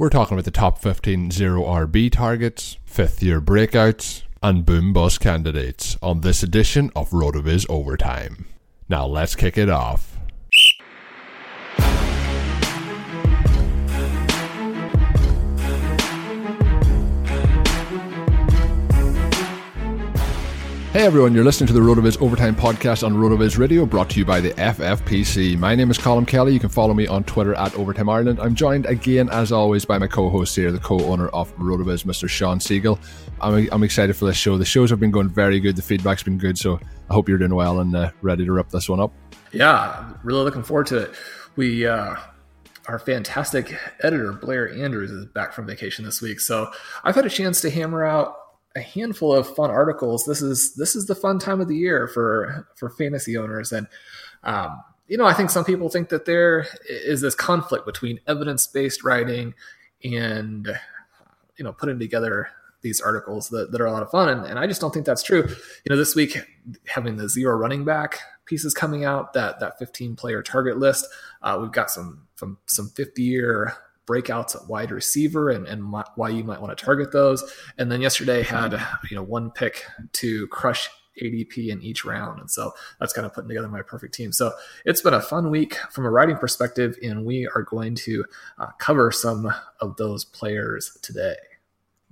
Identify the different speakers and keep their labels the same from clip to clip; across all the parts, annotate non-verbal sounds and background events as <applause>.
Speaker 1: We're talking about the top 15 zero RB targets, fifth year breakouts, and boom bust candidates on this edition of RotoViz Overtime. Now let's kick it off. Hey everyone, you're listening to the RotoViz Overtime podcast on RotoViz Radio, brought to you by the FFPC. My name is Colin Kelly. You can follow me on Twitter at Overtime Ireland. I'm joined again, as always, by my co-host here, the co-owner of RotoViz, Mr. Shawn Siegele. I'm, I'm excited for this show. The shows have been going very good. The feedback's been good, so I hope you're doing well and uh, ready to rip this one up.
Speaker 2: Yeah, really looking forward to it. We uh, our fantastic editor Blair Andrews is back from vacation this week, so I've had a chance to hammer out a handful of fun articles. This is this is the fun time of the year for for fantasy owners, and um, you know I think some people think that there is this conflict between evidence based writing and you know putting together these articles that, that are a lot of fun, and, and I just don't think that's true. You know, this week having the zero running back pieces coming out, that that 15 player target list, uh, we've got some from some 50 year breakouts at wide receiver and, and why you might want to target those. And then yesterday had you know one pick to crush ADP in each round. And so that's kind of putting together my perfect team. So it's been a fun week from a writing perspective, and we are going to uh, cover some of those players today.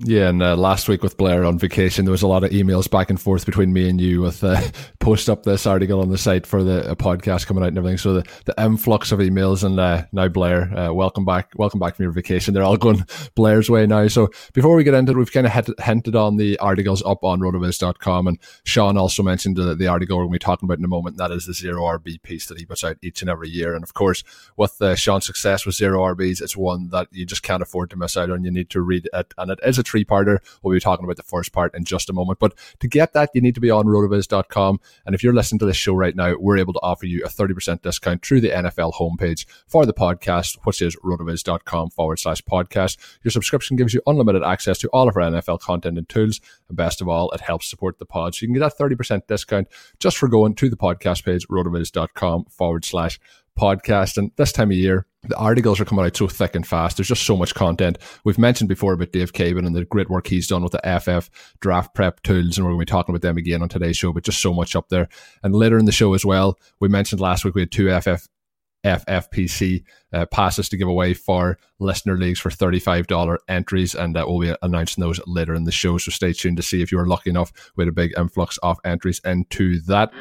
Speaker 1: Yeah, and uh, last week with Blair on vacation, there was a lot of emails back and forth between me and you with uh, post up this article on the site for the podcast coming out and everything. So the, the influx of emails and uh, now Blair, uh, welcome back, welcome back from your vacation. They're all going Blair's way now. So before we get into it, we've kind of hinted on the articles up on rotoviz.com and Sean also mentioned the, the article we're going to be talking about in a moment. That is the zero RB piece that he puts out each and every year. And of course, with uh, Shawn's success with zero RBs, it's one that you just can't afford to miss out on. You need to read it, and it is a three parter. We'll be talking about the first part in just a moment. But to get that, you need to be on rotoviz.com. And if you're listening to this show right now, we're able to offer you a 30% discount through the NFL homepage for the podcast, which is rotoviz.com forward slash podcast. Your subscription gives you unlimited access to all of our NFL content and tools. And best of all, it helps support the pod. So you can get that 30% discount just for going to the podcast page, rotoviz.com forward slash podcast. And this time of year, the articles are coming out so thick and fast. There's just so much content. We've mentioned before about Dave Caban and the great work he's done with the FF draft prep tools, and we're going to be talking about them again on today's show, but just so much up there. And later in the show as well, we mentioned last week we had two FF FFPC uh, passes to give away for listener leagues for $35 entries, and uh, we'll be announcing those later in the show. So stay tuned to see if you are lucky enough with a big influx of entries into that.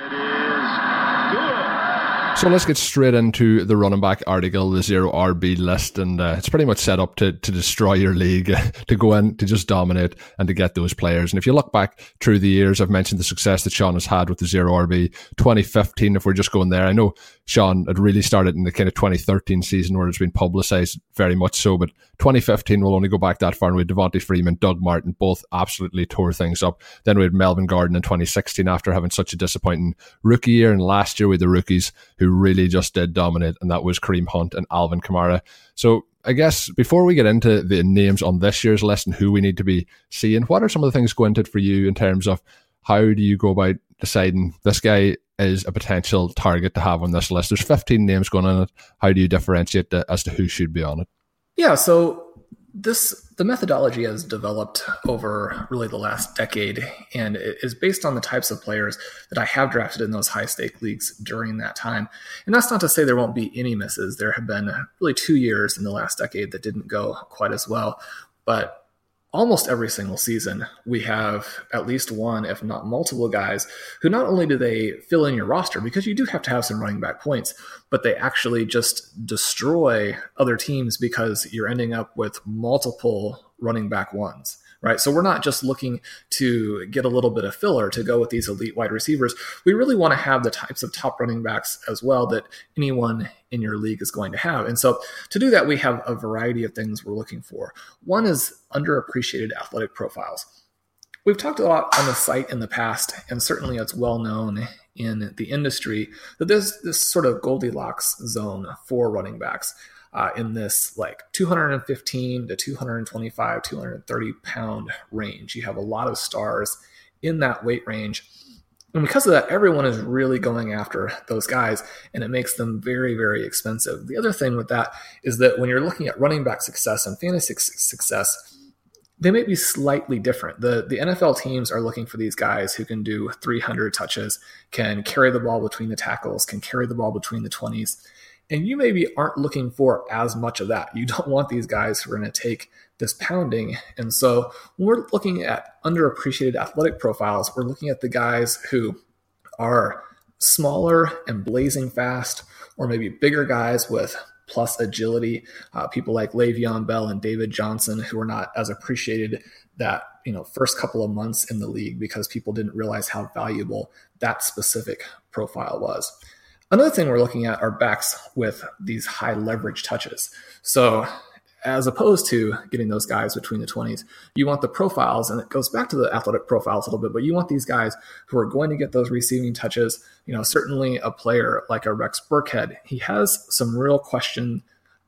Speaker 1: So let's get straight into the running back article, the zero RB list, and uh, it's pretty much set up to to destroy your league, <laughs> to go in to just dominate and to get those players. And if you look back through the years, I've mentioned the success that Sean has had with the zero RB. 2015, if we're just going there, I know Sean had really started in the kind of 2013 season where it's been publicized very much so, but 2015 we'll only go back that far. And we had Devonta Freeman, Doug Martin, both absolutely tore things up. Then we had Melvin Gordon in 2016 after having such a disappointing rookie year, and last year with the rookies who really just did dominate, and that was Kareem Hunt and Alvin Kamara. So I guess before we get into the names on this year's list and who we need to be seeing, what are some of the things going for you in terms of how do you go about deciding this guy is a potential target to have on this list? There's 15 names going on it. How do you differentiate as to who should be on it?
Speaker 2: Yeah, so this the methodology has developed over really the last decade and it is based on the types of players that I have drafted in those high stake leagues during that time. And that's not to say there won't be any misses. There have been really two years in the last decade that didn't go quite as well. But almost every single season, we have at least one, if not multiple guys who not only do they fill in your roster, because you do have to have some running back points, but they actually just destroy other teams because you're ending up with multiple running back ones right? So we're not just looking to get a little bit of filler to go with these elite wide receivers. We really want to have the types of top running backs as well that anyone in your league is going to have. And so to do that, we have a variety of things we're looking for. One is underappreciated athletic profiles. We've talked a lot on the site in the past, and certainly it's well known in the industry that there's this sort of Goldilocks zone for running backs uh, in this like 215 to 225, 230 pound range. You have a lot of stars in that weight range. And because of that, everyone is really going after those guys, and it makes them very, very expensive. The other thing with that is that when you're looking at running back success and fantasy success, they may be slightly different. The the NFL teams are looking for these guys who can do 300 touches, can carry the ball between the tackles, can carry the ball between the 20s. And you maybe aren't looking for as much of that. You don't want these guys who are going to take this pounding. And so when we're looking at underappreciated athletic profiles, we're looking at the guys who are smaller and blazing fast, or maybe bigger guys with plus agility. Uh, people like Le'Veon Bell and David Johnson, who are not as appreciated that you know first couple of months in the league because people didn't realize how valuable that specific profile was. Another thing we're looking at are backs with these high leverage touches. So, as opposed to getting those guys between the 20s, you want the profiles, and it goes back to the athletic profiles a little bit, but you want these guys who are going to get those receiving touches. You know, certainly a player like a Rex Burkhead, he has some real question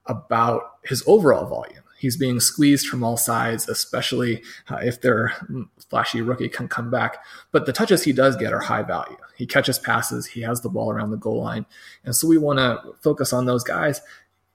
Speaker 2: about his overall volume. He's being squeezed from all sides, especially uh, if their flashy rookie can come back. But the touches he does get are high value. He catches passes, he has the ball around the goal line. And so we want to focus on those guys.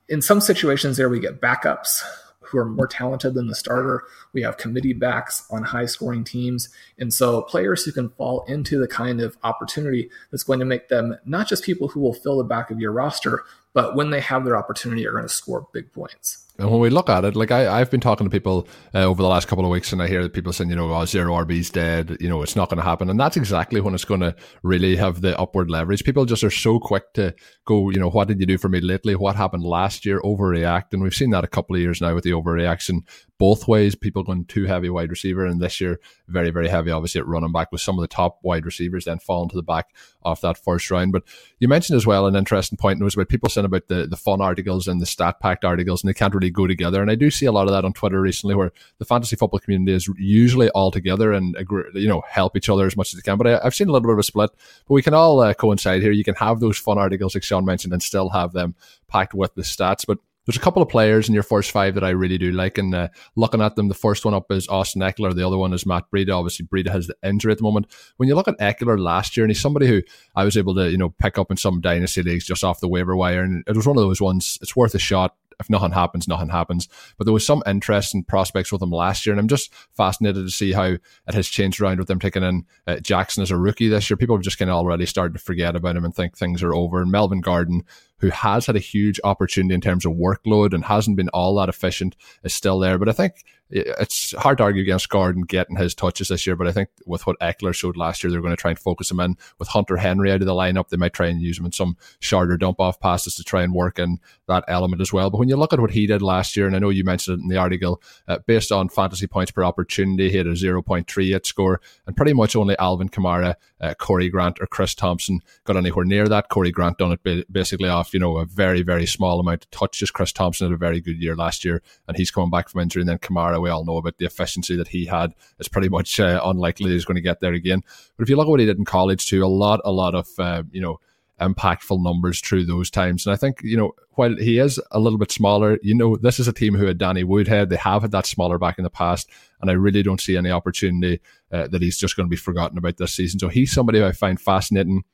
Speaker 2: In some situations, there we get backups who are more talented than the starter. We have committee backs on high scoring teams. And so players who can fall into the kind of opportunity that's going to make them not just people who will fill the back of your roster, but when they have their opportunity are going to score big points.
Speaker 1: And when we look at it, like I, I've been talking to people uh, over the last couple of weeks, and I hear that people saying, you know, oh, zero RB's dead, you know, it's not going to happen. And that's exactly when it's going to really have the upward leverage. People just are so quick to go, you know, what did you do for me lately? What happened last year? Overreact. And we've seen that a couple of years now with the overreaction both ways. People going too heavy wide receiver, and this year, very, very heavy, obviously, at running back with some of the top wide receivers then falling to the back of that first round. But you mentioned as well an interesting point, and it was about people saying about the, the fun articles and the stat packed articles, and they can't really go together. And I do see a lot of that on Twitter recently, where the fantasy football community is usually all together and you know help each other as much as they can. But I, have seen a little bit of a split. But we can all uh, coincide here. You can have those fun articles, like Sean mentioned, and still have them packed with the stats. But there's a couple of players in your first five that I really do like. And uh, looking at them, the first one up is Austin Ekeler. The other one is Matt Breida. Obviously, Breida has the injury at the moment. When you look at Ekeler last year, and he's somebody who I was able to, you know, pick up in some dynasty leagues just off the waiver wire. And it was one of those ones, it's worth a shot if nothing happens, nothing happens. But there was some interest in prospects with him last year, and I'm just fascinated to see how it has changed around with them taking in uh, Jackson as a rookie this year. People have just kind of already started to forget about him and think things are over. And Melvin Gordon, who has had a huge opportunity in terms of workload and hasn't been all that efficient, is still there. But I think it's hard to argue against Gordon getting his touches this year, but I think with what Ekeler showed last year, they're going to try and focus him in. With Hunter Henry out of the lineup, they might try and use him in some shorter dump off passes to try and work in that element as well. But when you look at what he did last year, and I know you mentioned it in the article, uh, based on fantasy points per opportunity, he had a 0.38 score, and pretty much only Alvin Kamara, uh, Corey Grant, or Chris Thompson got anywhere near that. Corey Grant done it basically off, you know, a very, very small amount of touches. Chris Thompson had a very good year last year, and he's coming back from injury, and then Kamara we all know about the efficiency that he had. It's pretty much uh, unlikely he's going to get there again. But if you look at what he did in college too, a lot, a lot of uh, you know impactful numbers through those times. And I think, you know, while he is a little bit smaller, you know, this is a team who had Danny Woodhead. They have had that smaller back in the past. And I really don't see any opportunity uh, that he's just going to be forgotten about this season. So he's somebody I find fascinating.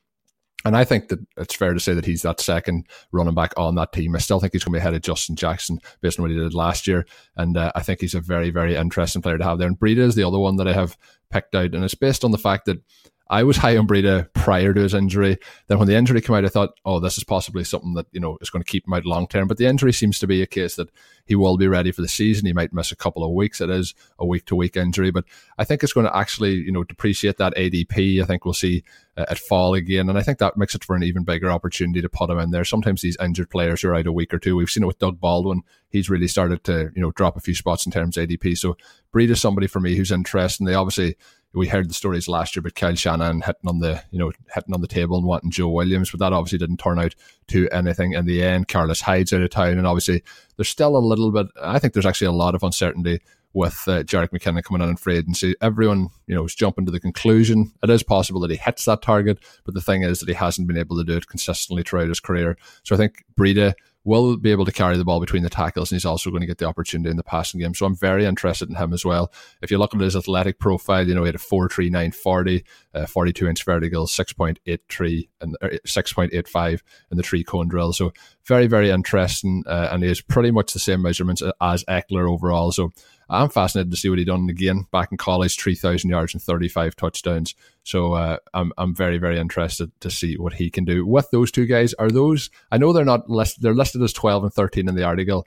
Speaker 1: And I think that it's fair to say that he's that second running back on that team. I still think he's going to be ahead of Justin Jackson based on what he did last year. And uh, I think he's a very, very interesting player to have there. And Breida is the other one that I have picked out. And it's based on the fact that I was high on Breida prior to his injury. Then when the injury came out, I thought, oh, this is possibly something that, you know, is going to keep him out long term. But the injury seems to be a case that he will be ready for the season. He might miss a couple of weeks. It is a week to week injury, but I think it's going to actually, you know, depreciate that ADP. I think we'll see uh, it fall again. And I think that makes it for an even bigger opportunity to put him in there. Sometimes these injured players are out a week or two. We've seen it with Doug Baldwin. He's really started to, you know, drop a few spots in terms of ADP. So Breida is somebody for me who's interesting. They obviously, we heard the stories last year about Kyle Shanahan hitting on the you know hitting on the table and wanting Joe Williams, but that obviously didn't turn out to anything in the end. Carlos Hyde's out of town, and obviously there's still a little bit. I think there's actually a lot of uncertainty with uh, Jerick McKinnon coming in and free agency. Everyone you know is jumping to the conclusion it is possible that he hits that target, but the thing is that he hasn't been able to do it consistently throughout his career. So I think Breida will be able to carry the ball between the tackles, and he's also going to get the opportunity in the passing game. So I'm very interested in him as well. If you look at his athletic profile, you know, he had a 4.39 40, uh, 42 inch vertical, 6.83 and uh, 6.85 in the three cone drill. So very, very interesting. Uh, and he has pretty much the same measurements as Ekeler overall. So I'm fascinated to see what he done again back in college, 3,000 yards and 35 touchdowns. So uh, I'm I'm very very interested to see what he can do with those two guys. Are those? I know they're not listed. They're listed as 12 and 13 in the article.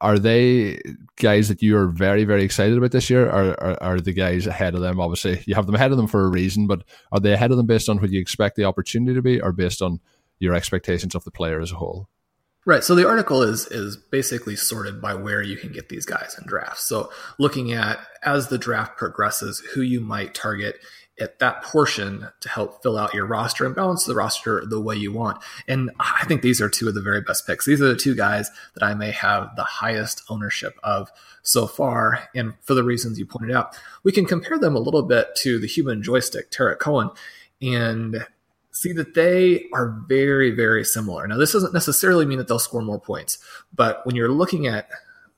Speaker 1: Are they guys that you are very very excited about this year? Or are, are the guys ahead of them? Obviously, you have them ahead of them for a reason, but are they ahead of them based on what you expect the opportunity to be, or based on your expectations of the player as a whole?
Speaker 2: Right. So the article is is basically sorted by where you can get these guys in drafts. So looking at as the draft progresses, who you might target at that portion to help fill out your roster and balance the roster the way you want. And I think these are two of the very best picks. These are the two guys that I may have the highest ownership of so far. And for the reasons you pointed out, we can compare them a little bit to the human joystick, Tarik Cohen. And see that they are very, very similar. Now, this doesn't necessarily mean that they'll score more points, but when you're looking at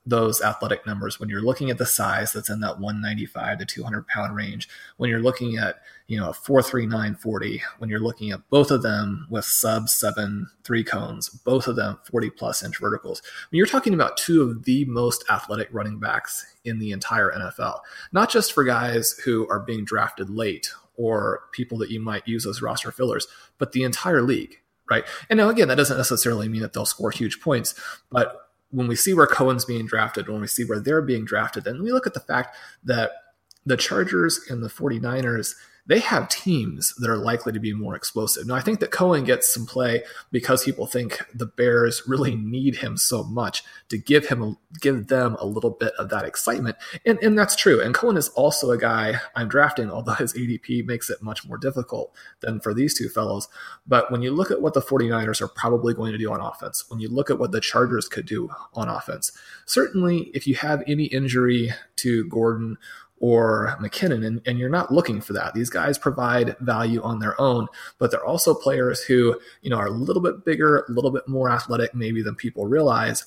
Speaker 2: those athletic numbers, when you're looking at the size that's in that 195 to 200 pound range, when you're looking at, you know, a 43940, when you're looking at both of them with sub seven three cones, both of them 40 plus inch verticals, you're talking about two of the most athletic running backs in the entire NFL, not just for guys who are being drafted late or people that you might use as roster fillers, but the entire league, right? And now, again, that doesn't necessarily mean that they'll score huge points, but when we see where Cohen's being drafted, when we see where they're being drafted, then we look at the fact that the Chargers and the 49ers they have teams that are likely to be more explosive. Now, I think that Cohen gets some play because people think the Bears really need him so much to give him give them a little bit of that excitement, and and that's true. And Cohen is also a guy I'm drafting, although his ADP makes it much more difficult than for these two fellows. But when you look at what the 49ers are probably going to do on offense, when you look at what the Chargers could do on offense, certainly if you have any injury to Gordon or McKinnon, and, and you're not looking for that. These guys provide value on their own, but they're also players who, you know, are a little bit bigger, a little bit more athletic maybe than people realize.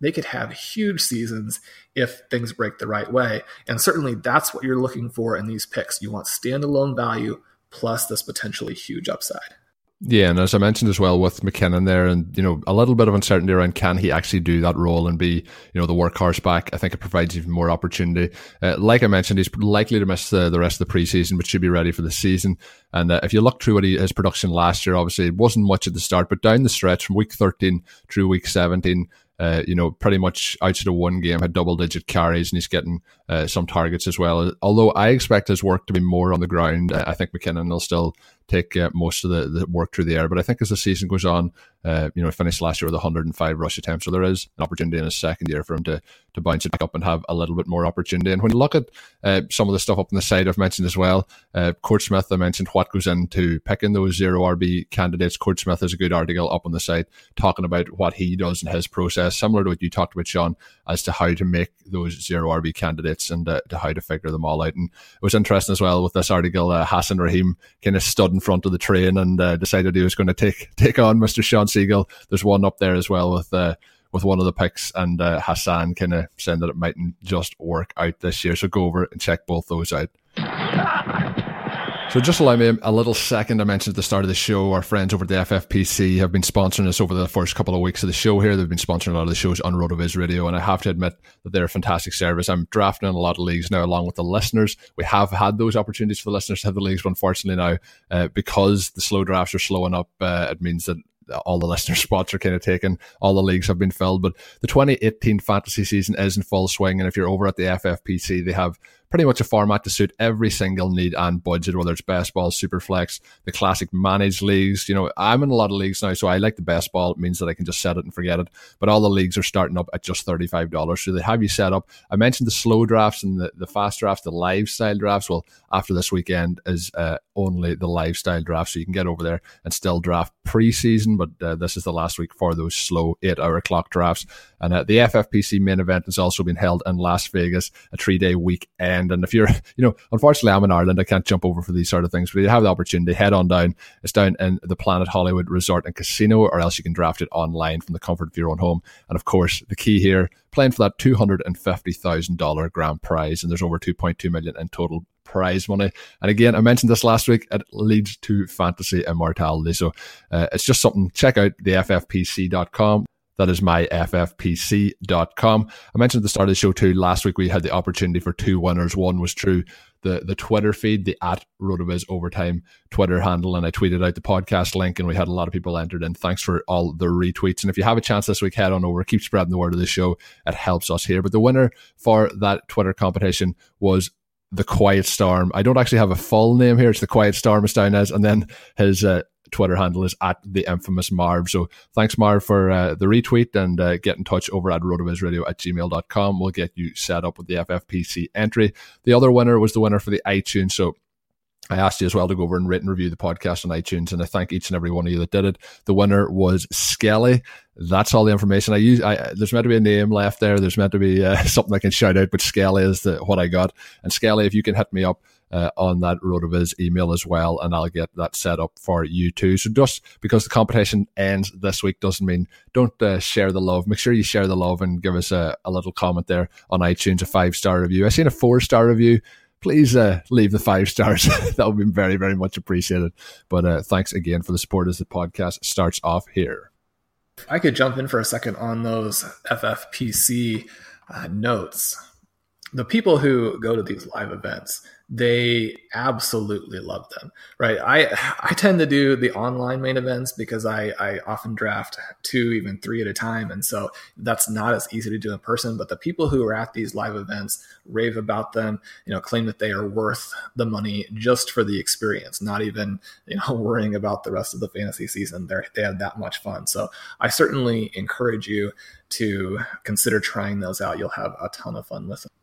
Speaker 2: they could have huge seasons if things break the right way. And certainly that's what you're looking for in these picks. You want standalone value plus this potentially huge upside.
Speaker 1: Yeah, and as I mentioned as well with McKinnon there, and you know a little bit of uncertainty around can he actually do that role and be you know the workhorse back. I think it provides even more opportunity. Uh, like I mentioned, he's likely to miss the, the rest of the preseason, but should be ready for the season. And uh, if you look through what he, his production last year, obviously it wasn't much at the start, but down the stretch from week 13 through week 17, uh, you know, pretty much outside of one game, had double digit carries and he's getting uh, some targets as well. Although I expect his work to be more on the ground, I think McKinnon will still take uh, most of the, the work through the air. But I think as the season goes on, uh, you know, finished last year with 105 rush attempts, so there is an opportunity in his second year for him to to bounce it back up and have a little bit more opportunity. And when you look at uh, some of the stuff up on the side I've mentioned as well, uh, Court Smith, I mentioned what goes into picking those zero RB candidates. Court Smith has a good article up on the site talking about what he does in his process, similar to what you talked about, Sean, as to how to make those zero RB candidates and uh, to how to figure them all out. And it was interesting as well with this article, uh, Hassan Rahim kind of stood in front of the train and uh, decided he was going to take <laughs> take on Mr. Sean Siegele. There's one up there as well with uh, with one of the picks, and uh, Hassan kind of saying that it mightn't just work out this year. So go over and check both those out. So just allow me a little second. I mentioned at the start of the show, our friends over at the FFPC have been sponsoring us over the first couple of weeks of the show here. They've been sponsoring a lot of the shows on RotoViz Radio, and I have to admit that they're a fantastic service. I'm drafting in a lot of leagues now along with the listeners. We have had those opportunities for the listeners to have the leagues, but unfortunately now, uh, because the slow drafts are slowing up, uh, it means that all the listener <laughs> spots are kind of taken. All the leagues have been filled, but the 2018 fantasy season is in full swing. And if you're over at the FFPC, they have pretty much a format to suit every single need and budget, whether it's best ball, super flex, the classic managed leagues. You know, I'm in a lot of leagues now, so I like the best ball. It means that I can just set it and forget it. But all the leagues are starting up at just $35. So they have you set up. I mentioned the slow drafts and the, the fast drafts, the lifestyle drafts. Well, after this weekend is uh, only the lifestyle draft. So you can get over there and still draft preseason, but uh, this is the last week for those slow eight hour clock drafts. And uh, the FFPC main event has also been held in Las Vegas, a three day weekend. And if you're, <laughs> you know, unfortunately, I'm in Ireland, I can't jump over for these sort of things, but you have the opportunity, head on down. It's down in the Planet Hollywood Resort and Casino, or else you can draft it online from the comfort of your own home. And of course, the key here, playing for that $250,000 grand prize. And there's over 2.2 million in total prize money. And again, I mentioned this last week, it leads to fantasy immortality. So uh, it's just something, check out the ffpc.com. That is myffpc.com. I mentioned at the start of the show too, last week we had the opportunity for two winners. One was through the, the Twitter feed, the at Rotoviz Overtime Twitter handle, and I tweeted out the podcast link, and we had a lot of people entered in. Thanks for all the retweets. And if you have a chance this week, head on over, keep spreading the word of the show. It helps us here. But the winner for that Twitter competition was the Quiet Storm. I don't actually have a full name here. It's the Quiet Storm as down as, and then his uh, Twitter handle is at the infamous Marv. So thanks, Marv, for uh, the retweet and uh, get in touch over at rotovizradio at gmail.com. We'll get you set up with the FFPC entry. The other winner was the winner for the iTunes. So I asked you as well to go over and rate and review the podcast on iTunes, and I thank each and every one of you that did it. The winner was Skelly. That's all the information I use. I, there's meant to be a name left there. There's meant to be uh, <laughs> something I can shout out, but Skelly is the, what I got. And Skelly, if you can hit me up uh, on that Rotoviz email as well, and I'll get that set up for you too. So just because the competition ends this week doesn't mean don't uh, share the love. Make sure you share the love and give us a, a little comment there on iTunes, a five star review. I seen a four star review please uh, leave the five stars. <laughs> that would be very, very much appreciated. But uh, thanks again for the support as the podcast starts off here.
Speaker 2: I could jump in for a second on those FFPC uh, notes. The people who go to these live events, they absolutely love them right? I i tend to do the online main events because i i often draft two even three at a time. And so that's not as easy to do in person but the people who are at these live events rave about them you know claim that they are worth the money just for the experience not even you know <laughs> worrying about the rest of the fantasy season. They they have that much fun. So i certainly encourage you to consider trying those out. You'll have a ton of fun with them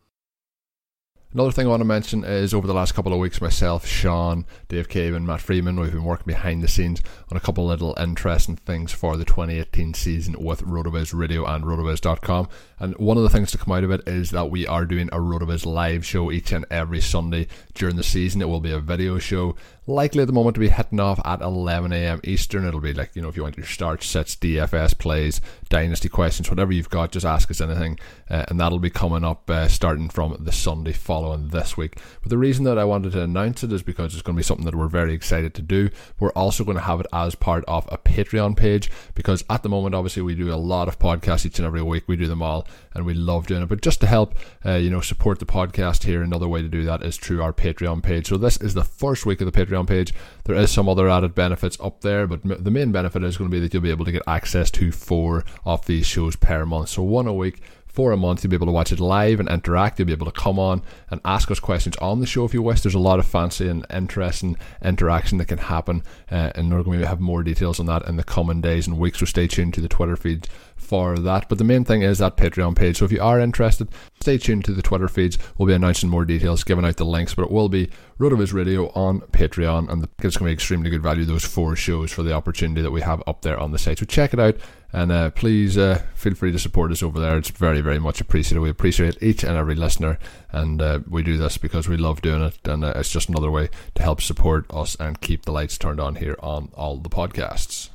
Speaker 1: Another thing I want to mention is over the last couple of weeks, myself, Sean, Dave Cave, and Matt Freeman, we've been working behind the scenes on a couple of little interesting things for the 2018 season with RotoViz Radio and RotoViz.com. And one of the things to come out of it is that we are doing a RotoViz live show each and every Sunday during the season. It will be a video show likely at the moment to be hitting off at 11 a.m. Eastern. It'll be like, you know, if you want your start sets, DFS plays, dynasty questions, whatever you've got, just ask us anything. Uh, and that'll be coming up uh, starting from the Sunday following this week. But the reason that I wanted to announce it is because it's going to be something that we're very excited to do. We're also going to have it as part of a Patreon page because at the moment, obviously, we do a lot of podcasts each and every week. We do them all and we love doing it. But just to help, uh, you know, support the podcast here, another way to do that is through our Patreon page. So this is the first week of the Patreon Patreon page. There is some other added benefits up there, but the main benefit is going to be that you'll be able to get access to four of these shows per month. So one a week for a month. You'll be able to watch it live and interact. You'll be able to come on and ask us questions on the show if you wish. There's a lot of fancy and interesting interaction that can happen, uh, and we're going to have more details on that in the coming days and weeks. So stay tuned to the Twitter feed for that. But the main thing is that Patreon page. So if you are interested, stay tuned to the Twitter feeds. We'll be announcing more details, giving out the links, but it will be RotoViz Radio on Patreon, and it's going to be extremely good value. Those four shows for the opportunity that we have up there on the site. So check it out, and uh, please uh, feel free to support us over there. It's very, very much appreciated. We appreciate each and every listener, and uh, we do this because we love doing it, and uh, it's just another way to help support us and keep the lights turned on here on all the podcasts.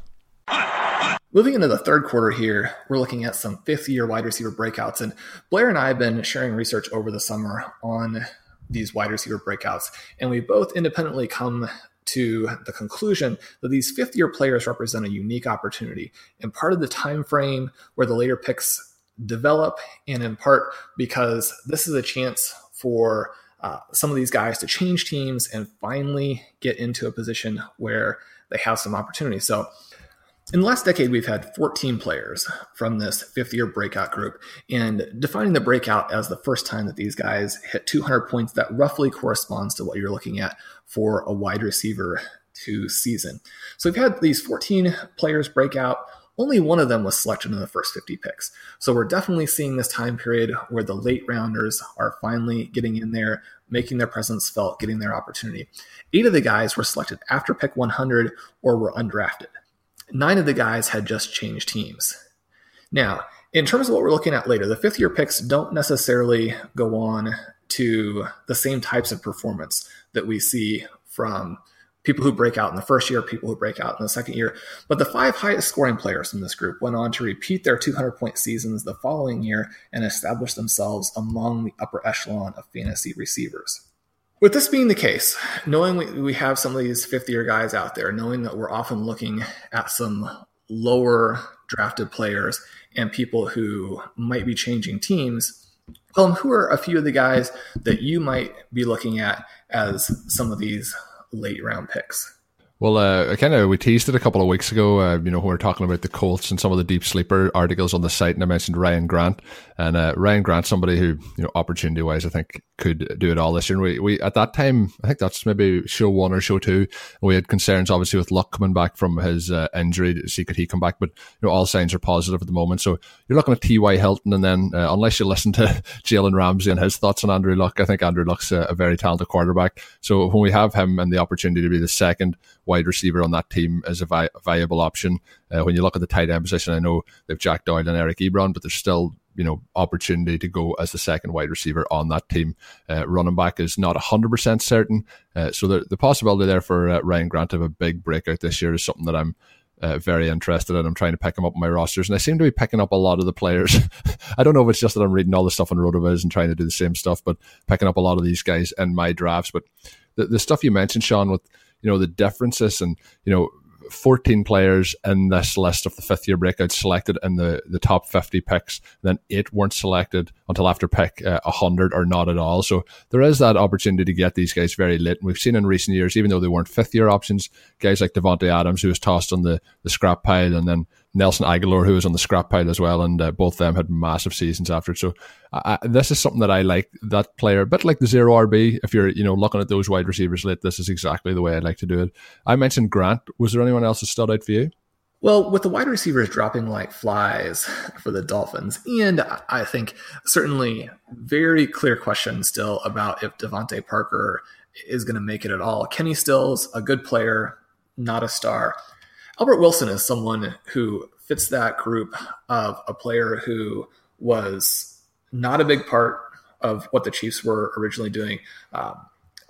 Speaker 2: Moving into the third quarter here, we're looking at some fifth year wide receiver breakouts. And Blair and I have been sharing research over the summer on these wide receiver breakouts. And we both independently come to the conclusion that these fifth year players represent a unique opportunity and part of the time frame where the later picks develop, and in part because this is a chance for uh, some of these guys to change teams and finally get into a position where they have some opportunity. So in the last decade, we've had 14 players from this fifth year breakout group, and defining the breakout as the first time that these guys hit 200 points, that roughly corresponds to what you're looking at for a wide receiver to season. So we've had these 14 players break out. Only one of them was selected in the first 50 picks. So we're definitely seeing this time period where the late rounders are finally getting in there, making their presence felt, getting their opportunity. Eight of the guys were selected after pick 100 or were undrafted nine of the guys had just changed teams. Now, in terms of what we're looking at later, the fifth year picks don't necessarily go on to the same types of performance that we see from people who break out in the first year, people who break out in the second year. But the five highest scoring players in this group went on to repeat their 200 point seasons the following year and establish themselves among the upper echelon of fantasy receivers. With this being the case, knowing we, we have some of these fifth year guys out there, knowing that we're often looking at some lower drafted players and people who might be changing teams, um, who are a few of the guys that you might be looking at as some of these late round picks?
Speaker 1: Well, uh, kind of we teased it a couple of weeks ago. Uh, you know, we were talking about the Colts and some of the deep sleeper articles on the site, and I mentioned Ryan Grant. And uh, Ryan Grant, somebody who you know, opportunity wise, I think could do it all this year. We, we at that time, I think that's maybe show one or show two. We had concerns, obviously, with Luck coming back from his uh, injury to see could he come back, but you know, all signs are positive at the moment. So you're looking at T.Y. Hilton, and then uh, unless you listen to <laughs> Jalen Ramsey and his thoughts on Andrew Luck, I think Andrew Luck's a, a very talented quarterback. So when we have him and the opportunity to be the second wide receiver on that team as a vi- viable option. Uh, when you look at the tight end position, I know they've Jack Doyle and Eric Ebron, but there's still you know opportunity to go as the second wide receiver on that team. Uh, running back is not hundred percent certain, uh, so the, the possibility there for uh, Ryan Grant to have a big breakout this year is something that I'm. Uh, very interested in. I'm trying to pick him up in my rosters, and I seem to be picking up a lot of the players. <laughs> I don't know if it's just that I'm reading all the stuff on Rotoviz and trying to do the same stuff, but picking up a lot of these guys in my drafts. But the, the stuff you mentioned, Sean, with you know the differences and you know 14 players in this list of the fifth year breakouts selected in the, the top 50 picks. Then eight weren't selected until after pick uh, 100 or not at all. So there is that opportunity to get these guys very late. And we've seen in recent years, even though they weren't fifth year options, guys like Davante Adams, who was tossed on the, the scrap pile, and then Nelson Agholor, who was on the scrap pile as well, and uh, both of them had massive seasons after. it. So uh, this is something that I like. That player, a bit like the zero RB. If you're you know looking at those wide receivers late, this is exactly the way I'd like to do it. I mentioned Grant. Was there anyone else that stood out for you?
Speaker 2: Well, with the wide receivers dropping like flies for the Dolphins, and I think certainly very clear question still about if DeVante Parker is going to make it at all. Kenny Stills, a good player, not a star. Albert Wilson is someone who fits that group of a player who was not a big part of what the Chiefs were originally doing. Um,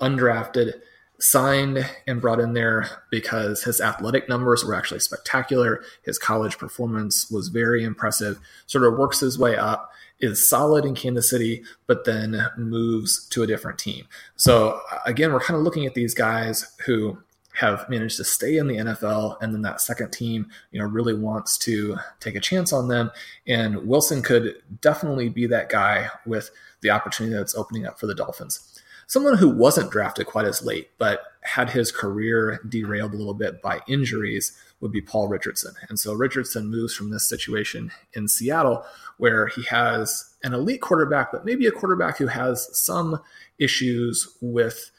Speaker 2: undrafted, signed and brought in there because his athletic numbers were actually spectacular. His college performance was very impressive. Sort of works his way up, is solid in Kansas City, but then moves to a different team. So again, we're kind of looking at these guys who have managed to stay in the NFL, and then that second team, you know, really wants to take a chance on them. And Wilson could definitely be that guy with the opportunity that's opening up for the Dolphins. Someone who wasn't drafted quite as late, but had his career derailed a little bit by injuries would be Paul Richardson. And so Richardson moves from this situation in Seattle where he has an elite quarterback, but maybe a quarterback who has some issues with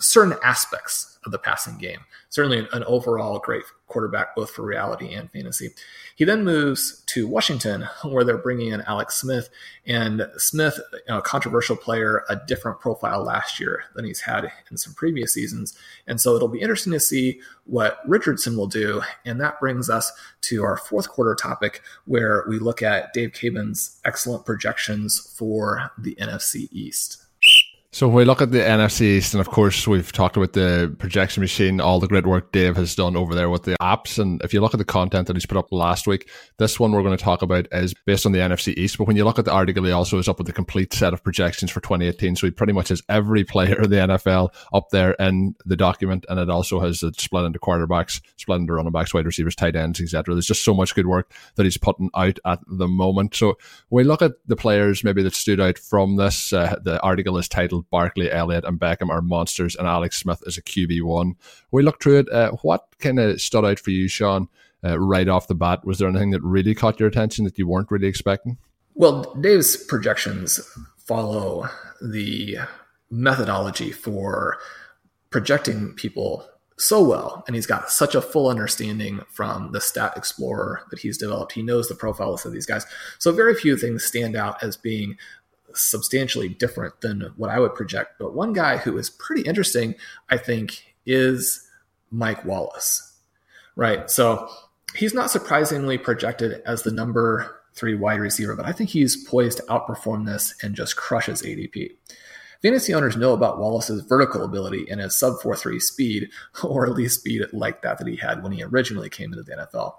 Speaker 2: certain aspects of the passing game. Certainly an overall great quarterback, both for reality and fantasy. He then moves to Washington, where they're bringing in Alex Smith. And Smith, you know, a controversial player, a different profile last year than he's had in some previous seasons. And so it'll be interesting to see what Richardson will do. And that brings us to our fourth quarter topic, where we look at Dave Caban's excellent projections for the NFC East.
Speaker 1: So when we look at the NFC East, and of course we've talked about the projection machine, all the great work Dave has done over there with the apps, and if you look at the content that he's put up last week, this one we're going to talk about is based on the NFC East. But when you look at the article, he also is up with the complete set of projections for 2018. So he pretty much has every player in the NFL up there in the document, and it also has it split into quarterbacks, split into running backs, wide receivers, tight ends, etc. There's just so much good work that he's putting out at the moment. So when we look at the players maybe that stood out from this, uh, the article is titled Barkley, Elliott, and Beckham are monsters, and Alex Smith is a QB one. We looked through it. Uh, what kind of stood out for you, Sean, uh, right off the bat? Was there anything that really caught your attention that you weren't really expecting?
Speaker 2: Well, Dave's projections follow the methodology for projecting people so well and he's got such a full understanding from the stat explorer that he's developed he knows the profiles of these guys so very few things stand out as being substantially different than what I would project. But one guy who is pretty interesting, I think, is Mike Wallace. Right. So he's not surprisingly projected as the number three wide receiver, but I think he's poised to outperform this and just crush his ADP. Fantasy owners know about Wallace's vertical ability and his sub 4.3 speed, <laughs> or at least speed like that that he had when he originally came into the NFL.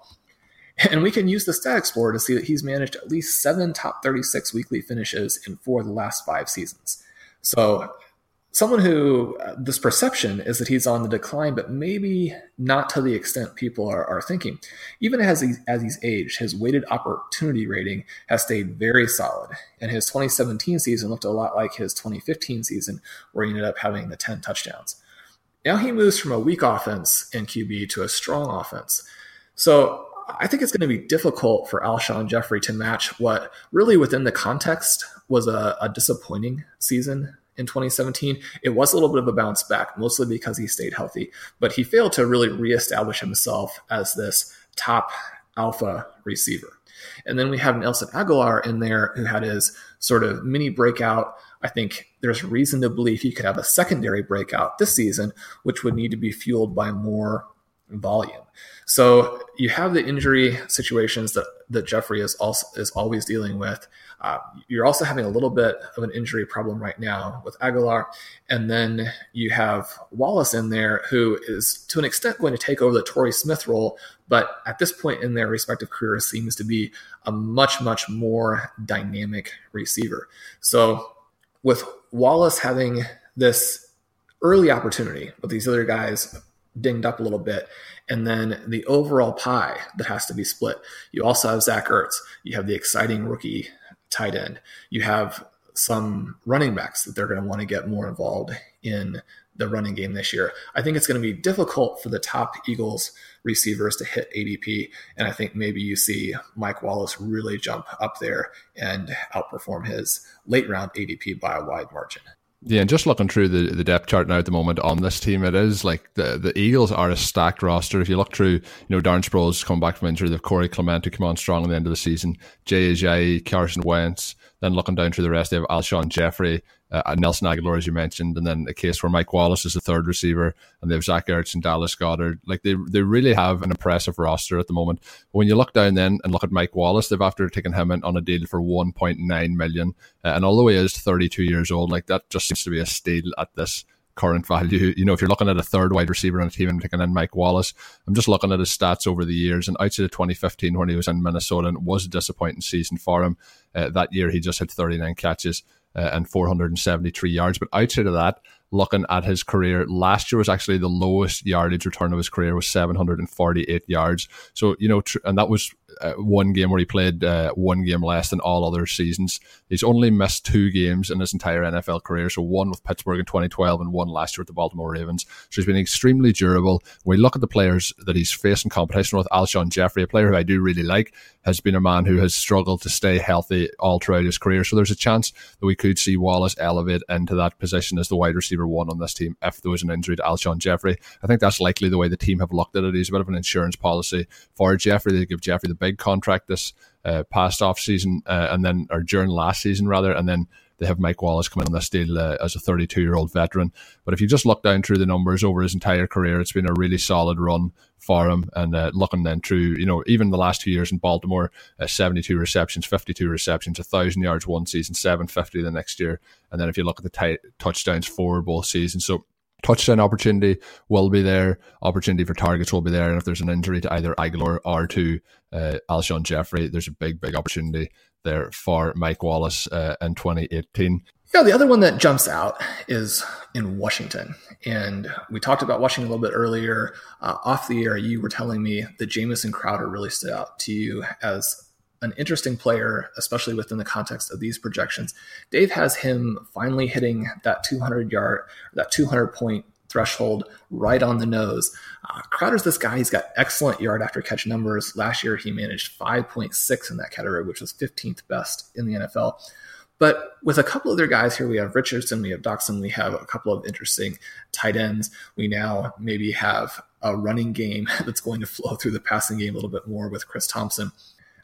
Speaker 2: And we can use the Stat Explorer to see that he's managed at least seven top 36 weekly finishes in four of the last five seasons. So, someone who uh, this perception is that he's on the decline, but maybe not to the extent people are, are thinking. Even as he's, as he's aged, his weighted opportunity rating has stayed very solid. And his 2017 season looked a lot like his 2015 season, where he ended up having the 10 touchdowns. Now he moves from a weak offense in QB to a strong offense. So I think it's going to be difficult for Alshon Jeffery to match what really within the context was a, a, disappointing season in 2017. It was a little bit of a bounce back, mostly because he stayed healthy, but he failed to really reestablish himself as this top alpha receiver. And then we have Nelson Agholor in there who had his sort of mini breakout. I think there's reason to believe he could have a secondary breakout this season, which would need to be fueled by more volume. So you have the injury situations that that Jeffery is also is always dealing with. Uh, you're also having a little bit of an injury problem right now with Agholor, and then you have Wallace in there, who is to an extent going to take over the Torrey Smith role, but at this point in their respective careers seems to be a much much more dynamic receiver. So with Wallace having this early opportunity with these other guys dinged up a little bit. And then the overall pie that has to be split. You also have Zach Ertz. You have the exciting rookie tight end. You have some running backs that they're going to want to get more involved in the running game this year. I think it's going to be difficult for the top Eagles receivers to hit ADP. And I think maybe you see Mike Wallace really jump up there and outperform his late round ADP by a wide margin.
Speaker 1: Yeah, and just looking through the, the depth chart now at the moment on this team, it is like the the Eagles are a stacked roster. If you look through, you know, Darren Sproles come back from injury, they've Corey Clement who come on strong at the end of the season, Jay Ajayi, Carson Wentz, then looking down through the rest, they have Alshon Jeffery, uh, Nelson Agholor, as you mentioned, and then a case where Mike Wallace is the third receiver, and they have Zach Ertz and Dallas Goedert. Like they they really have an impressive roster at the moment. But when you look down then and look at Mike Wallace, they've after taken him in on a deal for 1.9 million, uh, and although he is 32 years old, like that just seems to be a steal at this current value. <laughs> You know, if you're looking at a third wide receiver on a team and taking in Mike Wallace, I'm just looking at his stats over the years. And outside of 2015, when he was in Minnesota, and it was a disappointing season for him. Uh, that year, he just had 39 catches uh, and 473 yards. But outside of that, looking at his career, last year was actually the lowest yardage return of his career was 748 yards. So you know, tr- and that was uh, one game where he played uh, one game less than all other seasons. He's only missed two games in his entire NFL career. So one with Pittsburgh in 2012 and one last year with the Baltimore Ravens. So he's been extremely durable. When we look at the players that he's facing competition with, Alshon Jeffery, a player who I do really like, has been a man who has struggled to stay healthy all throughout his career. So there's a chance that we could see Wallace elevate into that position as the wide receiver one on this team if there was an injury to Alshon Jeffery. I think that's likely the way the team have looked at it. He's a bit of an insurance policy for Jeffery. They give Jeffery the big contract this uh, past off season uh, and then or during last season rather, and then they have Mike Wallace coming on this deal uh, as a 32 year old veteran. But if you just look down through the numbers over his entire career, it's been a really solid run for him. And uh, looking then through, you know, even the last two years in Baltimore, uh, 72 receptions, 52 receptions, 1,000 yards one season, 750 the next year. And then if you look at the t- touchdowns for both seasons, so touchdown opportunity will be there, opportunity for targets will be there. And if there's an injury to either Agholor or to uh, Alshon Jeffery, there's a big, big opportunity there for Mike Wallace uh, in 2018.
Speaker 2: Yeah, the other one that jumps out is in Washington. And we talked about Washington a little bit earlier. Uh, off the air, you were telling me that Jamison Crowder really stood out to you as an interesting player, especially within the context of these projections. Dave has him finally hitting that 200 yard, that 200 point threshold right on the nose. Uh, Crowder's this guy. He's got excellent yard after catch numbers. Last year, he managed 5.6 in that category, which was 15th best in the NFL. But with a couple other guys here, we have Richardson, we have Doctson, we have a couple of interesting tight ends. We now maybe have a running game <laughs> that's going to flow through the passing game a little bit more with Chris Thompson.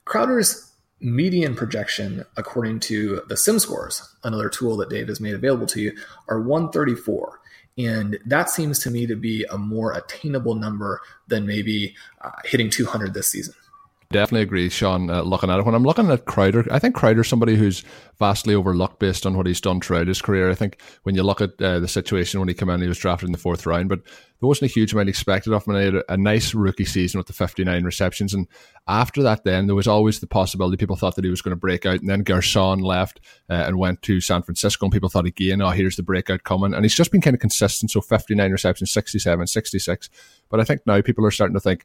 Speaker 2: Crowder's median projection, according to the sim scores, another tool that Dave has made available to you, are 134. And that seems to me to be a more attainable number than maybe uh, hitting 200 this season.
Speaker 1: Definitely agree, Shawn. Uh, looking at it, when I'm looking at Crowder, I think Crowder's somebody who's vastly overlooked based on what he's done throughout his career. I think when you look at uh, the situation when he came in, he was drafted in the fourth round, but there wasn't a huge amount expected of him. He had a, a nice rookie season with the 59 receptions, and after that, then there was always the possibility people thought that he was going to break out, and then Garcon left uh, and went to San Francisco, and people thought again, oh, here's the breakout coming, and he's just been kind of consistent. So 59 receptions, 67, 66, but I think now people are starting to think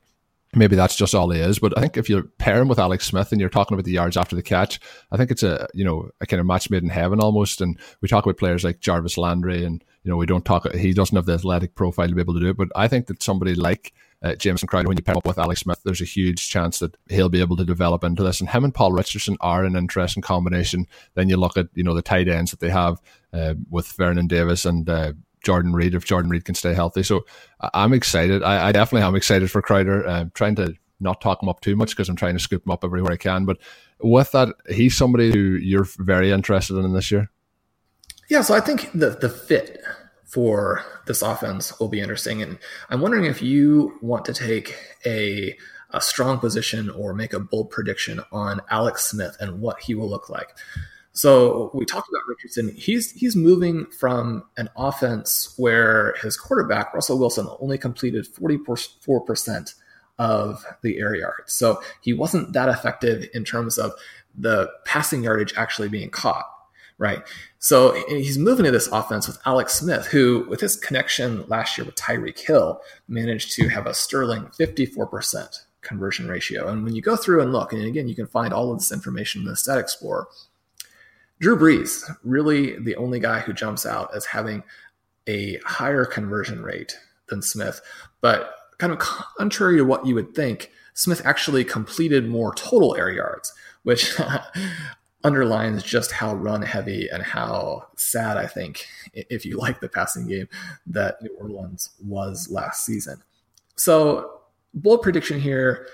Speaker 1: maybe that's just all he is. But I think if you pair him with Alex Smith and you're talking about the yards after the catch, I think it's a you know a kind of match made in heaven almost. And we talk about players like Jarvis Landry, and you know we don't talk. He doesn't have the athletic profile to be able to do it. But I think that somebody like uh, Jamison Crowder, when you pair up with Alex Smith, there's a huge chance that he'll be able to develop into this. And him and Paul Richardson are an interesting combination. Then you look at you know the tight ends that they have uh, with Vernon Davis and uh, Jordan Reed if Jordan Reed can stay healthy. So I'm excited. I, I definitely am excited for Crowder. I'm trying to not talk him up too much because I'm trying to scoop him up everywhere I can. But with that, he's somebody who you're very interested in this year.
Speaker 2: Yeah, so I think the the fit for this offense will be interesting, and I'm wondering if you want to take a a strong position or make a bold prediction on Alex Smith and what he will look like. So we talked about Richardson. He's he's moving from an offense where his quarterback Russell Wilson only completed 44 percent of the air yards. So he wasn't that effective in terms of the passing yardage actually being caught, right? So he's moving to this offense with Alex Smith, who, with his connection last year with Tyreek Hill, managed to have a sterling 54% conversion ratio. And when you go through and look, and again, you can find all of this information in the Stat Explorer Drew Brees, really the only guy who jumps out as having a higher conversion rate than Smith. But kind of contrary to what you would think, Smith actually completed more total air yards, which <laughs> underlines just how run heavy and how sad I think, if you like the passing game, that New Orleans was last season. So, bold prediction here.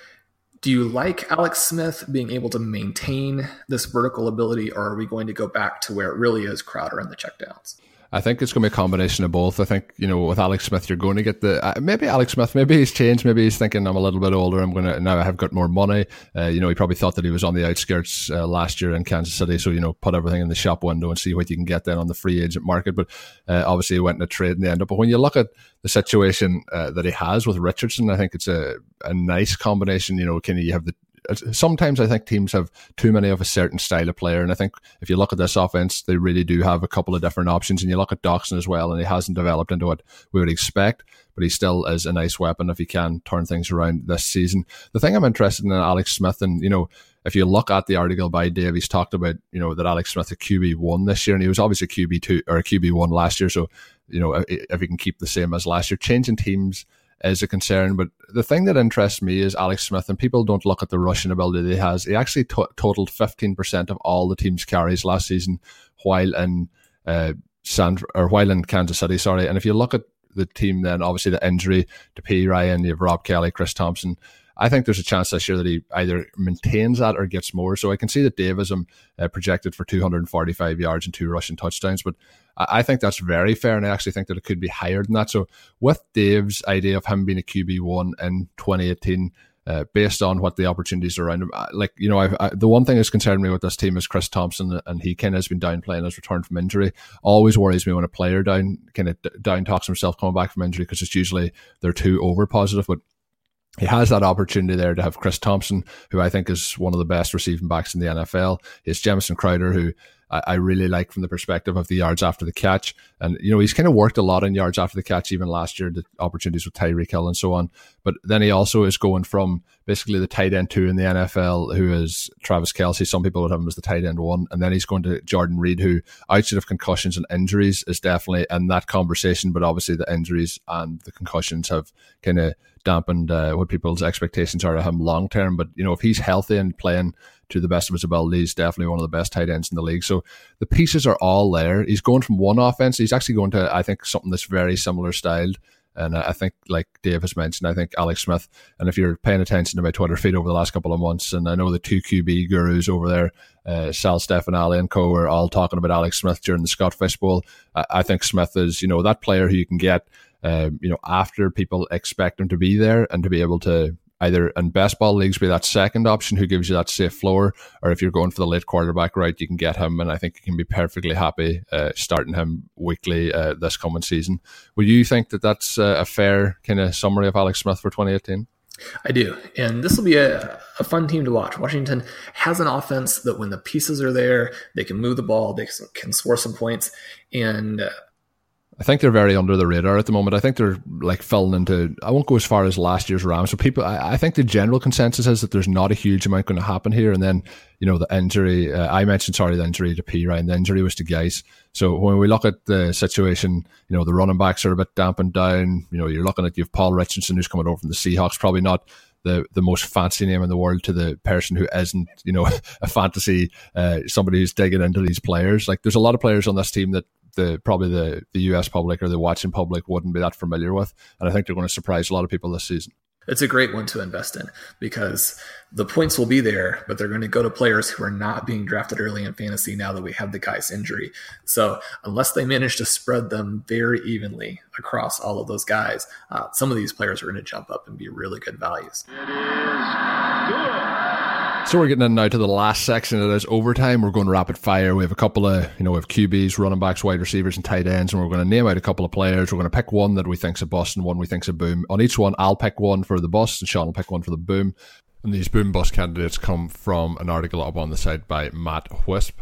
Speaker 2: Do you like Alex Smith being able to maintain this vertical ability, or are we going to go back to where it really is Crowder and the checkdowns?
Speaker 1: I think it's going to be a combination of both. I think, you know, with Alex Smith, you're going to get the, uh, maybe Alex Smith, maybe he's changed. Maybe he's thinking, I'm a little bit older. I'm going to, now I have got more money. Uh, you know, he probably thought that he was on the outskirts uh, last year in Kansas City. So, you know, put everything in the shop window and see what you can get then on the free agent market. But uh, obviously he went in a trade in the end. But when you look at the situation uh, that he has with Richardson, I think it's a, a nice combination. You know, can you have the, sometimes I think teams have too many of a certain style of player. And I think if you look at this offense, they really do have a couple of different options. And you look at Doctson as well, and he hasn't developed into what we would expect, but he still is a nice weapon if he can turn things around this season. The thing I'm interested in Alex Smith, and you know, if you look at the article by Dave, he's talked about, you know, that Alex Smith a QB one this year, and he was obviously QB two or a QB one last year. So, you know, if he can keep the same as last year, changing teams is a concern. But the thing that interests me is Alex Smith, and people don't look at the rushing ability he has. He actually totaled 15% of all the team's carries last season while in uh, San, or while in Kansas City, sorry. And if you look at the team, then obviously the injury to Perine, you have Rob Kelley, Chris Thompson. I think there's a chance this year that he either maintains that or gets more. So I can see that Davism uh, projected for 245 yards and two rushing touchdowns, but I think that's very fair, and I actually think that it could be higher than that. So, with Dave's idea of him being a QB one in 2018, uh, based on what the opportunities are around him, like you know, I've, I, the one thing that's concerned me with this team is Chris Thompson, and he kind of has been down playing his return from injury. Always worries me when a player down kind of down talks himself coming back from injury because it's usually they're too over positive, but he has that opportunity there to have Chris Thompson, who I think is one of the best receiving backs in the NFL. He has Jamison Crowder, who I, I, really like from the perspective of the yards after the catch. And, you know, he's kind of worked a lot on yards after the catch, even last year, the opportunities with Tyreek Hill and so on. But then he also is going from basically the tight end two in the NFL, who is Travis Kelce. Some people would have him as the tight end one. And then he's going to Jordan Reed, who, outside of concussions and injuries, is definitely in that conversation. But obviously, the injuries and the concussions have kind of dampened uh, what people's expectations are of him long term. But, you know, if he's healthy and playing, to the best of his ability. He's definitely one of the best tight ends in the league. So the pieces are all there. He's going from one offense. He's actually going to, I think, something that's very similar styled. And I think, like Dave has mentioned, I think Alex Smith, and if you're paying attention to my Twitter feed over the last couple of months, and I know the two QB gurus over there, uh, Sal Stefanile and co, are all talking about Alex Smith during the Scott Fish Bowl. I, I think Smith is, you know, that player who you can get, um, you know, after people expect him to be there and to be able to either in best ball leagues be that second option who gives you that safe floor, or if you're going for the late quarterback right, you can get him, and I think you can be perfectly happy uh, starting him weekly uh, this coming season. Would you think that that's uh, a fair kind of summary of Alex Smith for 2018?
Speaker 2: I do. And this will be a, a, fun team to watch. Washington has an offense that when the pieces are there, they can move the ball, they can score some points. And
Speaker 1: I think they're very under the radar at the moment. I think they're like falling into. I won't go as far as last year's Rams. So people, I, I think the general consensus is that there's not a huge amount going to happen here. And then you know the injury. Uh, I mentioned sorry the injury to P Ryan. The injury was to Guice. So when we look at the situation, you know the running backs are a bit dampened down. You know you're looking at you have Paul Richardson who's coming over from the Seahawks. Probably not the the most fancy name in the world to the person who isn't, you know, <laughs> a fantasy uh, somebody who's digging into these players. Like there's a lot of players on this team that the probably the, the US public or the watching public wouldn't be that familiar with. And I think they're going to surprise a lot of people this season.
Speaker 2: It's a great one to invest in because the points will be there, but they're going to go to players who are not being drafted early in fantasy now that we have the Guice injury. So unless they manage to spread them very evenly across all of those guys, uh, some of these players are going to jump up and be really good values.
Speaker 1: So we're getting in now to the last section of this overtime. We're going rapid fire. We have a couple of, you know, we have QBs, running backs, wide receivers, and tight ends, and we're going to name out a couple of players. We're going to pick one that we think's a bust and one we think's a boom. On each one, I'll pick one for the bust, and Shawn will pick one for the boom. And these boom bust candidates come from an article up on the site by Matt Wisp.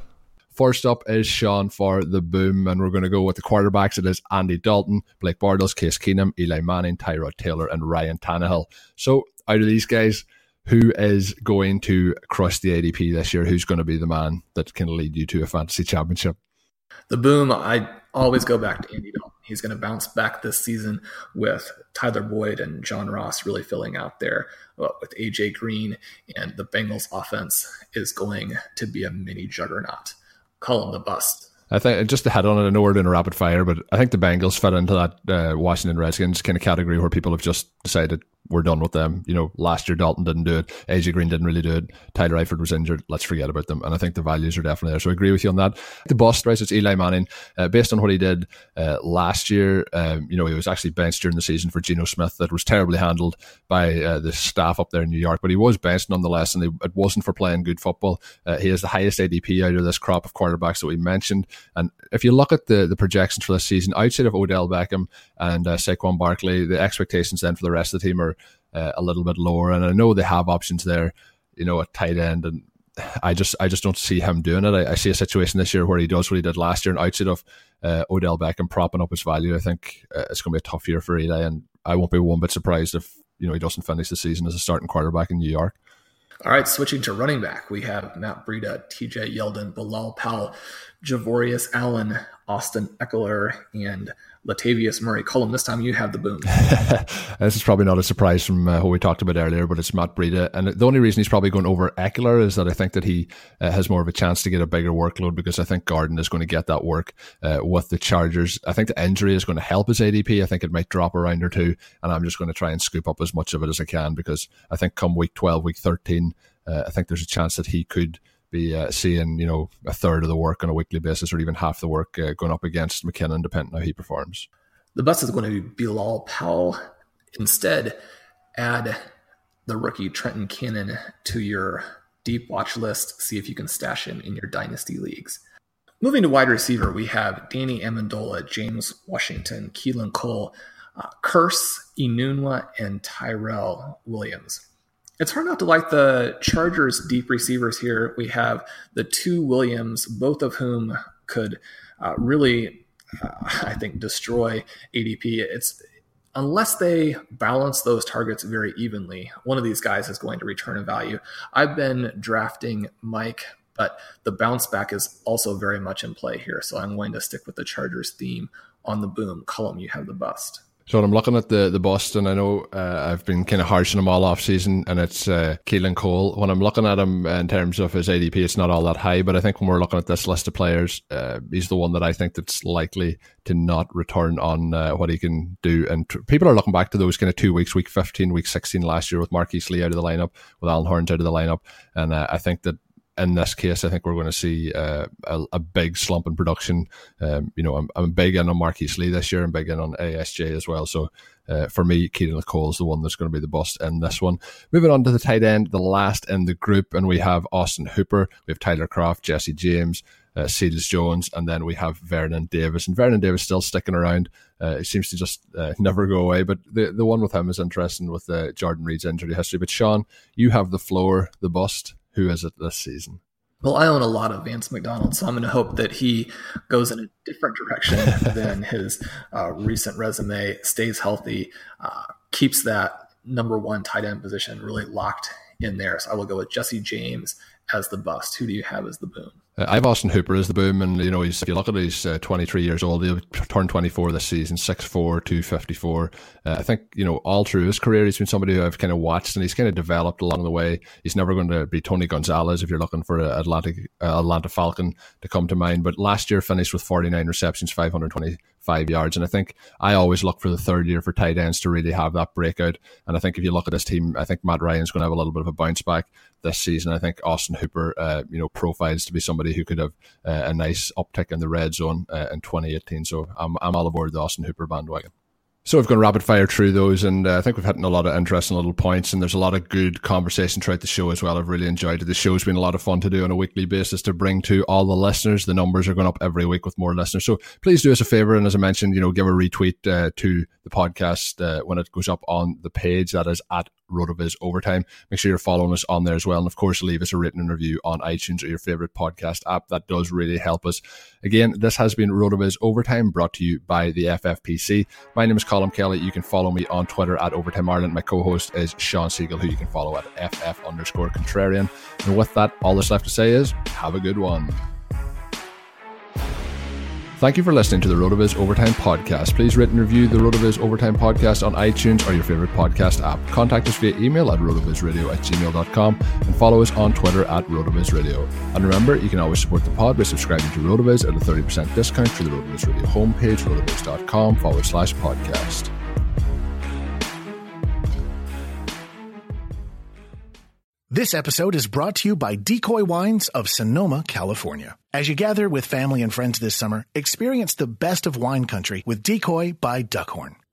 Speaker 1: First up is Shawn for the boom, and we're going to go with the quarterbacks. It is Andy Dalton, Blake Bortles, Case Keenum, Eli Manning, Tyrod Taylor, and Ryan Tannehill. So out of these guys, who is going to crush the ADP this year? Who's going to be the man that can lead you to a fantasy championship?
Speaker 2: The boom, I always go back to Andy Dalton. He's going to bounce back this season with Tyler Boyd and John Ross really filling out there uh, with AJ Green, and the Bengals offense is going to be a mini juggernaut. Call him the bust.
Speaker 1: I think just to head on it, I know we're in a rapid fire, but I think the Bengals fit into that uh, Washington Redskins kind of category where people have just decided we're done with them. You know, last year Dalton didn't do it. AJ Green didn't really do it. Tyler Eifert was injured. Let's forget about them. And I think the values are definitely there. So I agree with you on that. The bust, right? It's Eli Manning. Uh, based on what he did uh, last year, um, you know, he was actually benched during the season for Geno Smith. That was terribly handled by uh, the staff up there in New York, but he was benched nonetheless, and it wasn't for playing good football. Uh, he has the highest ADP out of this crop of quarterbacks that we mentioned. And if you look at the, the projections for this season, outside of Odell Beckham and uh, Saquon Barkley, the expectations then for the rest of the team are uh, a little bit lower. And I know they have options there, you know, at tight end, and I just I just don't see him doing it. I, I see a situation this year where he does what he did last year, and outside of uh, Odell Beckham propping up his value, I think uh, it's going to be a tough year for Eli, and I won't be one bit surprised if you know he doesn't finish the season as a starting quarterback in New York.
Speaker 2: All right, switching to running back, we have Matt Breida, TJ Yeldon, Bilal Powell, Javorius Allen, Austin Ekeler, and Latavius Murray. Colin. this time you have the boom. <laughs>
Speaker 1: this is probably not a surprise from uh, what we talked about earlier, but it's Matt Breida. And the only reason he's probably going over Ekeler is that I think that he uh, has more of a chance to get a bigger workload because I think Gordon is going to get that work uh, with the Chargers. I think the injury is going to help his ADP. I think it might drop a round or two, and I'm just going to try and scoop up as much of it as I can because I think come week 12, week 13, uh, I think there's a chance that he could – be uh, seeing you know a third of the work on a weekly basis or even half the work uh, going up against McKinnon, depending on how he performs.
Speaker 2: The best is going to be Bilal Powell. Instead, add the rookie Trenton Cannon to your deep watch list. See if you can stash him in your dynasty leagues. Moving to wide receiver, we have Danny Amendola, James Washington, Keelan Cole, uh, Kearse, Enunwa, and Tyrell Williams it's hard not to like the Chargers deep receivers here. We have the two Williams, both of whom could uh, really, uh, <laughs> I think, destroy ADP. It's unless they balance those targets very evenly, one of these guys is going to return a value. I've been drafting Mike, but the bounce back is also very much in play here. So I'm going to stick with the Chargers theme on the boom. Colin. you have the bust.
Speaker 1: So I'm looking at the the Boston. I know uh, I've been kind of harshing him all off season, and it's uh, Keelan Cole. When I'm looking at him in terms of his ADP, it's not all that high. But I think when we're looking at this list of players, uh, he's the one that I think that's likely to not return on uh, what he can do. And tr- people are looking back to those kind of two weeks, week 15, week 16 last year with Marquise Lee out of the lineup, with Allen Hurns out of the lineup, and uh, I think that in this case, I think we're going to see uh, a, a, big slump in production. Um, you know, I'm, I'm big in on Marquise Lee this year and big in on ASJ as well. So uh, for me, Keelan Cole is the one that's going to be the bust in this one. Moving on to the tight end, the last in the group, and we have Austin Hooper, we have Tyler Kroft, Jesse James, uh, Jones, and then we have Vernon Davis. And Vernon Davis still sticking around. Uh, it seems to just uh, never go away. But the the one with him is interesting with uh, Jordan Reed's injury history. But Shawn, you have the floor, the bust. Who is it this season?
Speaker 2: Well, I own a lot of Vance McDonald, so I'm going to hope that he goes in a different direction <laughs> than his uh, recent resume, stays healthy, uh, keeps that number one tight end position really locked in there. So I will go with Jesse James as the bust. Who do you have as the boom?
Speaker 1: Uh, I've Austin Hooper as the boom, and you know, he's, if you look at it, he's uh, 23 years old. He'll turn 24 this season, 6'4", 254. Uh, I think you know all through his career, he's been somebody who I've kind of watched, and he's kind of developed along the way. He's never going to be Tony Gonzalez if you're looking for an Atlantic uh, Atlanta Falcon to come to mind. But last year finished with 49 receptions, 520 five yards. And I think I always look for the third year for tight ends to really have that breakout. And I think if you look at this team, I think Matt Ryan's going to have a little bit of a bounce back this season. I think Austin Hooper, uh, you know, profiles to be somebody who could have uh, a nice uptick in the red zone uh, in 2018. So I'm, I'm all aboard the Austin Hooper bandwagon. So we've gone rapid fire through those, and uh, I think we've hit a lot of interesting little points, and there's a lot of good conversation throughout the show as well. I've really enjoyed it. The show's been a lot of fun to do on a weekly basis to bring to all the listeners. The numbers are going up every week with more listeners. So please do us a favor, and as I mentioned, you know, give a retweet uh, to the podcast uh, when it goes up on the page. That is at RotoViz Overtime. Make sure you're following us on there as well. And of course, leave us a written review on iTunes or your favorite podcast app. That does really help us. Again, this has been RotoViz Overtime brought to you by the FFPC. My name is Colin Kelly. You can follow me on Twitter at Overtime Ireland. My co host is Shawn Siegele, who you can follow at FF underscore contrarian. And with that, all that's left to say is have a good one. Thank you for listening to the RotoViz Overtime Podcast. Please rate and review the RotoViz Overtime Podcast on iTunes or your favorite podcast app. Contact us via email at rotovizradio at gmail.com and follow us on Twitter at rotovizradio. And remember, you can always support the pod by subscribing to RotoViz at a 30% discount through the RotoViz Radio homepage, rotoviz.com forward slash podcast.
Speaker 3: This episode is brought to you by Decoy Wines of Sonoma, California. As you gather with family and friends this summer, experience the best of wine country with Decoy by Duckhorn.